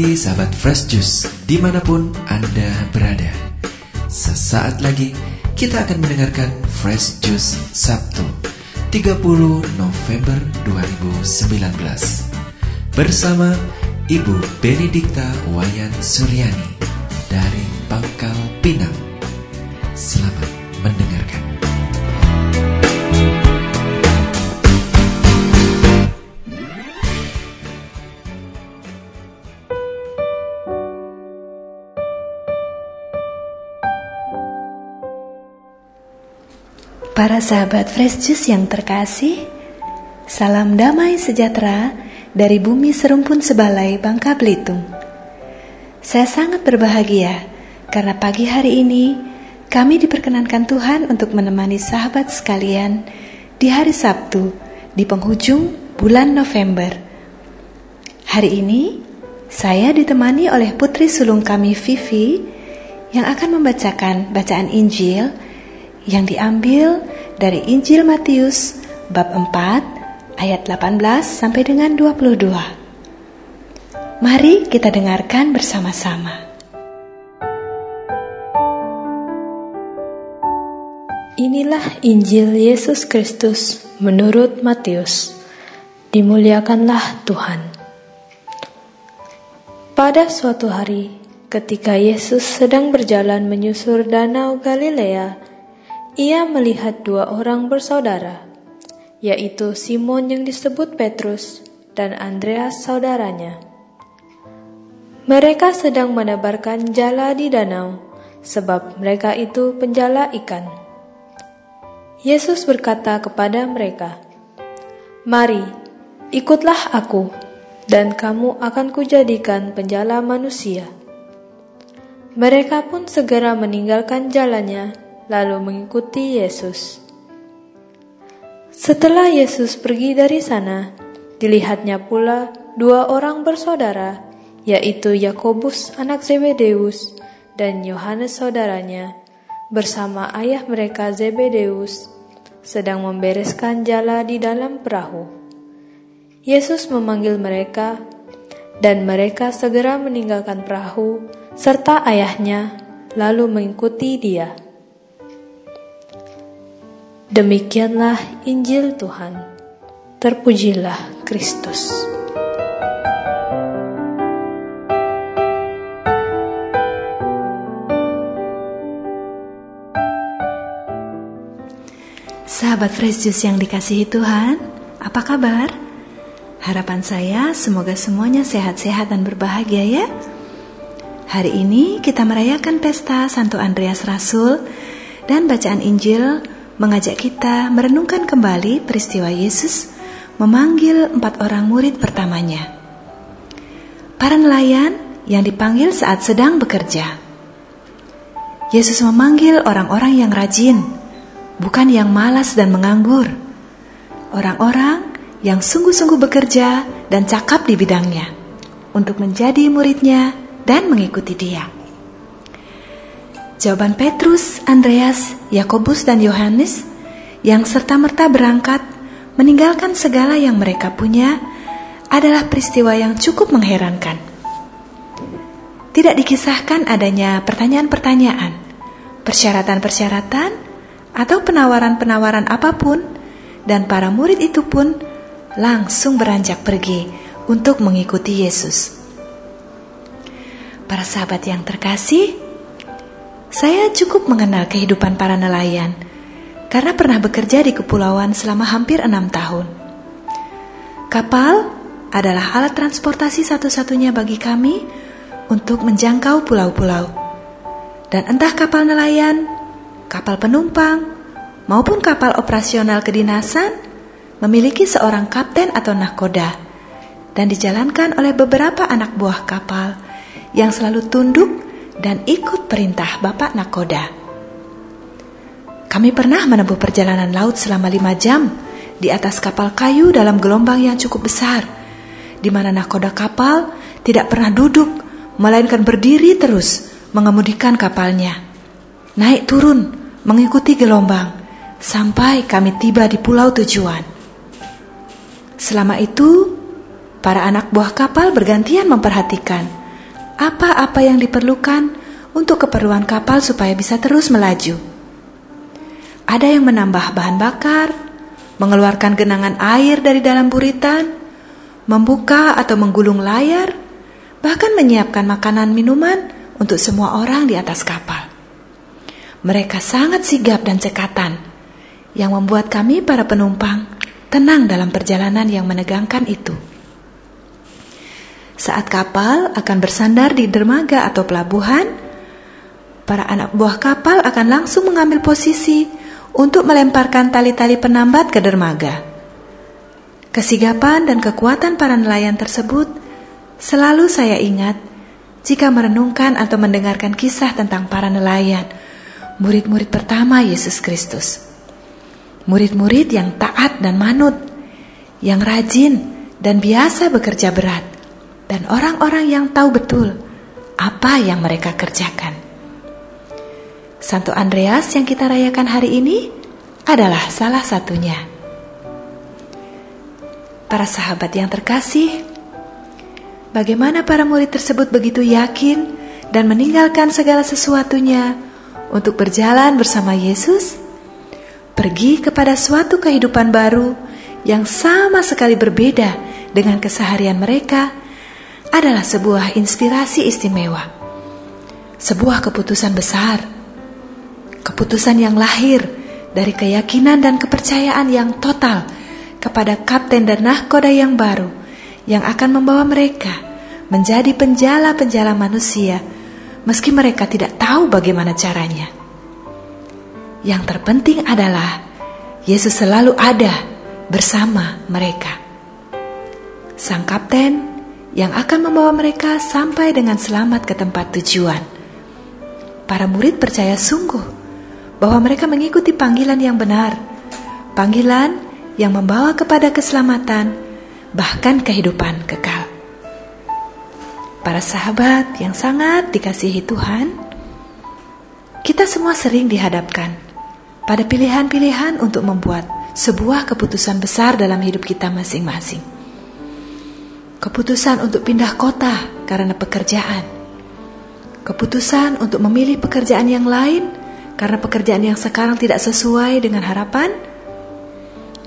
pagi sahabat Fresh Juice di mana pun Anda berada. Sesaat lagi kita akan mendengarkan Fresh Juice Sabtu 30 November 2019 Bersama Ibu Benedikta Wayan Suryani dari Pangkal Pinang Para sahabat Fresh Juice yang terkasih, salam damai sejahtera dari bumi serumpun sebalai Bangka Belitung. Saya sangat berbahagia karena pagi hari ini kami diperkenankan Tuhan untuk menemani sahabat sekalian di hari Sabtu di penghujung bulan November. Hari ini saya ditemani oleh putri sulung kami Vivi yang akan membacakan bacaan Injil yang diambil dari Injil Matius bab 4 ayat 18 sampai dengan 22. Mari kita dengarkan bersama-sama. Inilah Injil Yesus Kristus menurut Matius. Dimuliakanlah Tuhan. Pada suatu hari, ketika Yesus sedang berjalan menyusur danau Galilea, ia melihat dua orang bersaudara, yaitu Simon yang disebut Petrus dan Andreas saudaranya. Mereka sedang menebarkan jala di danau, sebab mereka itu penjala ikan. Yesus berkata kepada mereka, "Mari, ikutlah Aku, dan kamu akan kujadikan penjala manusia." Mereka pun segera meninggalkan jalannya lalu mengikuti Yesus. Setelah Yesus pergi dari sana, dilihatnya pula dua orang bersaudara, yaitu Yakobus anak Zebedeus dan Yohanes saudaranya, bersama ayah mereka Zebedeus, sedang membereskan jala di dalam perahu. Yesus memanggil mereka, dan mereka segera meninggalkan perahu serta ayahnya, lalu mengikuti Dia. Demikianlah Injil Tuhan. Terpujilah Kristus. Sahabat Fresh Juice yang dikasihi Tuhan, apa kabar? Harapan saya semoga semuanya sehat-sehat dan berbahagia ya. Hari ini kita merayakan pesta Santo Andreas Rasul dan bacaan Injil mengajak kita merenungkan kembali peristiwa Yesus memanggil empat orang murid pertamanya. Para nelayan yang dipanggil saat sedang bekerja. Yesus memanggil orang-orang yang rajin, bukan yang malas dan menganggur. Orang-orang yang sungguh-sungguh bekerja dan cakap di bidangnya untuk menjadi muridnya dan mengikuti dia. Jawaban Petrus, Andreas, Yakobus, dan Yohanes yang serta-merta berangkat meninggalkan segala yang mereka punya adalah peristiwa yang cukup mengherankan. Tidak dikisahkan adanya pertanyaan-pertanyaan, persyaratan-persyaratan, atau penawaran-penawaran apa pun, dan para murid itu pun langsung beranjak pergi untuk mengikuti Yesus. Para sahabat yang terkasih, saya cukup mengenal kehidupan para nelayan karena pernah bekerja di kepulauan selama hampir enam tahun. Kapal adalah alat transportasi satu-satunya bagi kami untuk menjangkau pulau-pulau. Dan entah kapal nelayan, kapal penumpang, maupun kapal operasional kedinasan memiliki seorang kapten atau nahkoda dan dijalankan oleh beberapa anak buah kapal yang selalu tunduk dan ikut perintah Bapak Nakoda. Kami pernah menempuh perjalanan laut selama lima jam di atas kapal kayu dalam gelombang yang cukup besar, di mana nakoda kapal tidak pernah duduk, melainkan berdiri terus mengemudikan kapalnya. Naik turun, mengikuti gelombang, sampai kami tiba di pulau tujuan. Selama itu, para anak buah kapal bergantian memperhatikan apa-apa yang diperlukan untuk keperluan kapal supaya bisa terus melaju. Ada yang menambah bahan bakar, mengeluarkan genangan air dari dalam buritan, membuka atau menggulung layar, bahkan menyiapkan makanan minuman untuk semua orang di atas kapal. Mereka sangat sigap dan cekatan, yang membuat kami para penumpang tenang dalam perjalanan yang menegangkan itu. Saat kapal akan bersandar di dermaga atau pelabuhan, para anak buah kapal akan langsung mengambil posisi untuk melemparkan tali-tali penambat ke dermaga. Kesigapan dan kekuatan para nelayan tersebut selalu saya ingat jika merenungkan atau mendengarkan kisah tentang para nelayan, murid-murid pertama Yesus Kristus. Murid-murid yang taat dan manut, yang rajin dan biasa bekerja berat, dan orang-orang yang tahu betul apa yang mereka kerjakan. Santo Andreas yang kita rayakan hari ini adalah salah satunya para sahabat yang terkasih, bagaimana para murid tersebut begitu yakin dan meninggalkan segala sesuatunya untuk berjalan bersama Yesus, pergi kepada suatu kehidupan baru yang sama sekali berbeda dengan keseharian mereka, adalah sebuah inspirasi istimewa, sebuah keputusan besar, keputusan yang lahir dari keyakinan dan kepercayaan yang total kepada kapten dan nahkoda yang baru yang akan membawa mereka menjadi penjala-penjala manusia meski mereka tidak tahu bagaimana caranya. Yang terpenting adalah Yesus selalu ada bersama mereka. Sang kapten yang akan membawa mereka sampai dengan selamat ke tempat tujuan. Para murid percaya sungguh bahwa mereka mengikuti panggilan yang benar, panggilan yang membawa kepada keselamatan, bahkan kehidupan kekal. Para sahabat yang sangat dikasihi Tuhan, kita semua sering dihadapkan pada pilihan-pilihan untuk membuat sebuah keputusan besar dalam hidup kita masing-masing. Keputusan untuk pindah kota karena pekerjaan. Keputusan untuk memilih pekerjaan yang lain karena pekerjaan yang sekarang tidak sesuai dengan harapan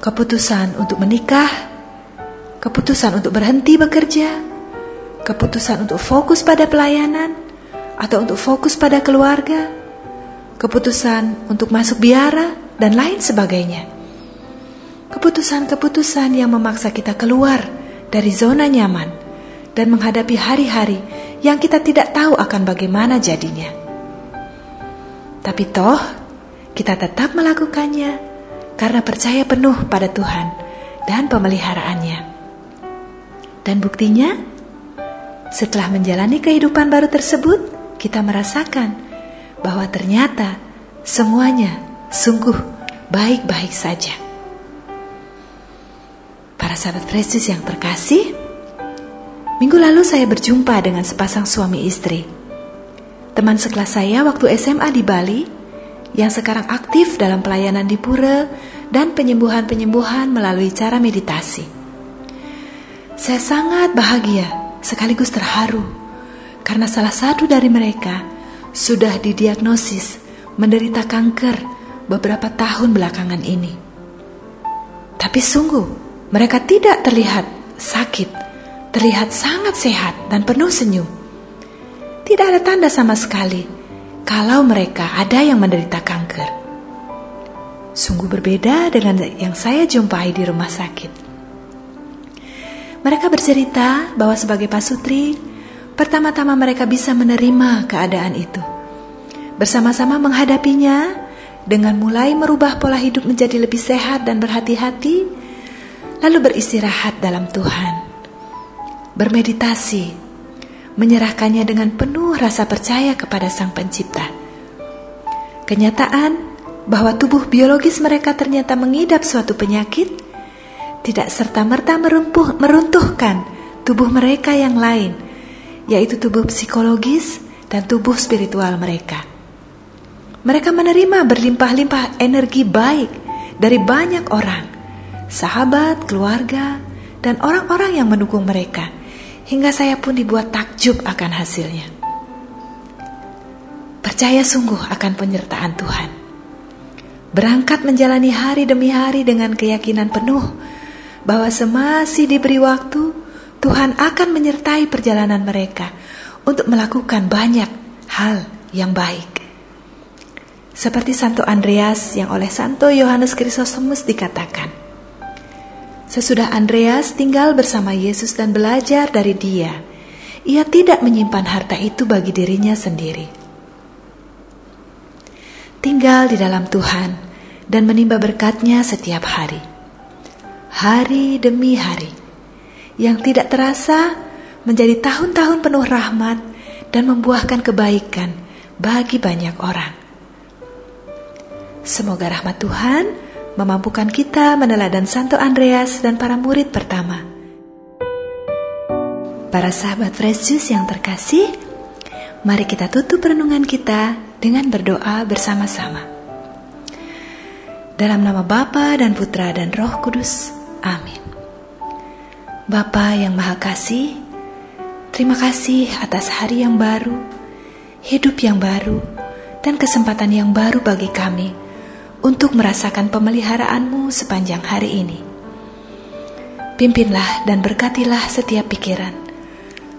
keputusan untuk menikah, keputusan untuk berhenti bekerja, keputusan untuk fokus pada pelayanan, atau untuk fokus pada keluarga, keputusan untuk masuk biara, dan lain sebagainya. Keputusan-keputusan yang memaksa kita keluar dari zona nyaman dan menghadapi hari-hari yang kita tidak tahu akan bagaimana jadinya. Tapi toh, kita tetap melakukannya karena percaya penuh pada Tuhan dan pemeliharaannya. Dan buktinya, setelah menjalani kehidupan baru tersebut, kita merasakan bahwa ternyata semuanya sungguh baik-baik saja. Para sahabat Kristus yang terkasih, minggu lalu saya berjumpa dengan sepasang suami istri. Teman sekelas saya waktu SMA di Bali yang sekarang aktif dalam pelayanan di pura dan penyembuhan-penyembuhan melalui cara meditasi. Saya sangat bahagia sekaligus terharu karena salah satu dari mereka sudah didiagnosis menderita kanker beberapa tahun belakangan ini. Tapi sungguh, mereka tidak terlihat sakit, terlihat sangat sehat dan penuh senyum. Tidak ada tanda sama sekali kalau mereka ada yang menderita kanker. Sungguh berbeda dengan yang saya jumpai di rumah sakit. Mereka bercerita bahwa sebagai pasutri, pertama-tama mereka bisa menerima keadaan itu. Bersama-sama menghadapinya dengan mulai merubah pola hidup menjadi lebih sehat dan berhati-hati, lalu beristirahat dalam Tuhan. Bermeditasi, menyerahkannya dengan penuh rasa percaya kepada Sang Pencipta. Kenyataan bahwa tubuh biologis mereka ternyata mengidap suatu penyakit tidak serta-merta meruntuhkan tubuh mereka yang lain, yaitu tubuh psikologis dan tubuh spiritual mereka. Mereka menerima berlimpah-limpah energi baik dari banyak orang, sahabat, keluarga, dan orang-orang yang mendukung mereka hingga saya pun dibuat takjub akan hasilnya. Percaya sungguh akan penyertaan Tuhan. Berangkat menjalani hari demi hari dengan keyakinan penuh bahwa semasih diberi waktu, Tuhan akan menyertai perjalanan mereka untuk melakukan banyak hal yang baik. Seperti Santo Andreas yang oleh Santo Yohanes Krisostomus dikatakan, Sesudah Andreas tinggal bersama Yesus dan belajar dari dia, ia tidak menyimpan harta itu bagi dirinya sendiri. Tinggal di dalam Tuhan dan menimba berkatnya setiap hari. Hari demi hari. Yang tidak terasa menjadi tahun-tahun penuh rahmat dan membuahkan kebaikan bagi banyak orang. Semoga rahmat Tuhan memampukan kita meneladan Santo Andreas dan para murid pertama. Para sahabat Fresh Juice yang terkasih, mari kita tutup renungan kita dengan berdoa bersama-sama. Dalam nama Bapa dan Putra dan Roh Kudus. Amin. Bapa yang Maha Kasih, terima kasih atas hari yang baru, hidup yang baru, dan kesempatan yang baru bagi kami untuk merasakan pemeliharaanmu sepanjang hari ini. Pimpinlah dan berkatilah setiap pikiran,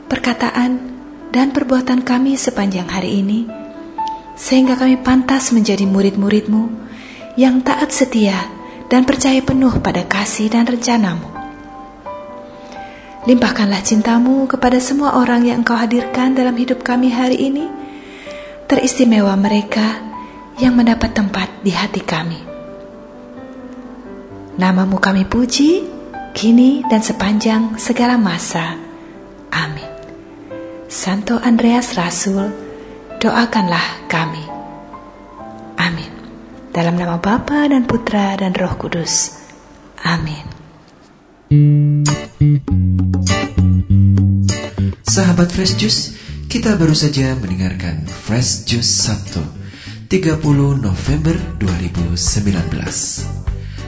perkataan, dan perbuatan kami sepanjang hari ini, sehingga kami pantas menjadi murid-muridmu yang taat setia dan percaya penuh pada kasih dan rencanamu. Limpahkanlah cintamu kepada semua orang yang engkau hadirkan dalam hidup kami hari ini, teristimewa mereka yang mendapat tempat di hati kami. Namamu kami puji, kini dan sepanjang segala masa. Amin. Santo Andreas Rasul, doakanlah kami. Amin. Dalam nama Bapa dan Putra dan Roh Kudus. Amin. Sahabat Fresh Juice, kita baru saja mendengarkan Fresh Juice Sabtu 30 November 2019.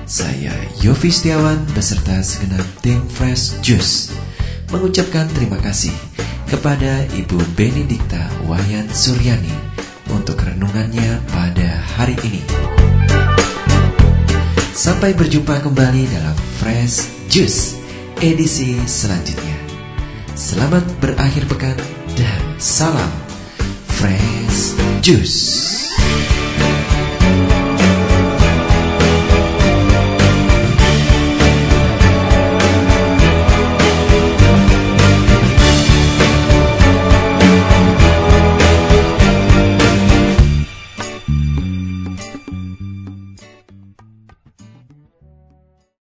Saya Yofi Setiawan beserta segenap tim Fresh Juice mengucapkan terima kasih kepada Ibu Benedikta Wayan Suryani untuk renungannya pada hari ini. Sampai berjumpa kembali dalam Fresh Juice edisi selanjutnya. Selamat berakhir pekan dan salam Fresh Juice.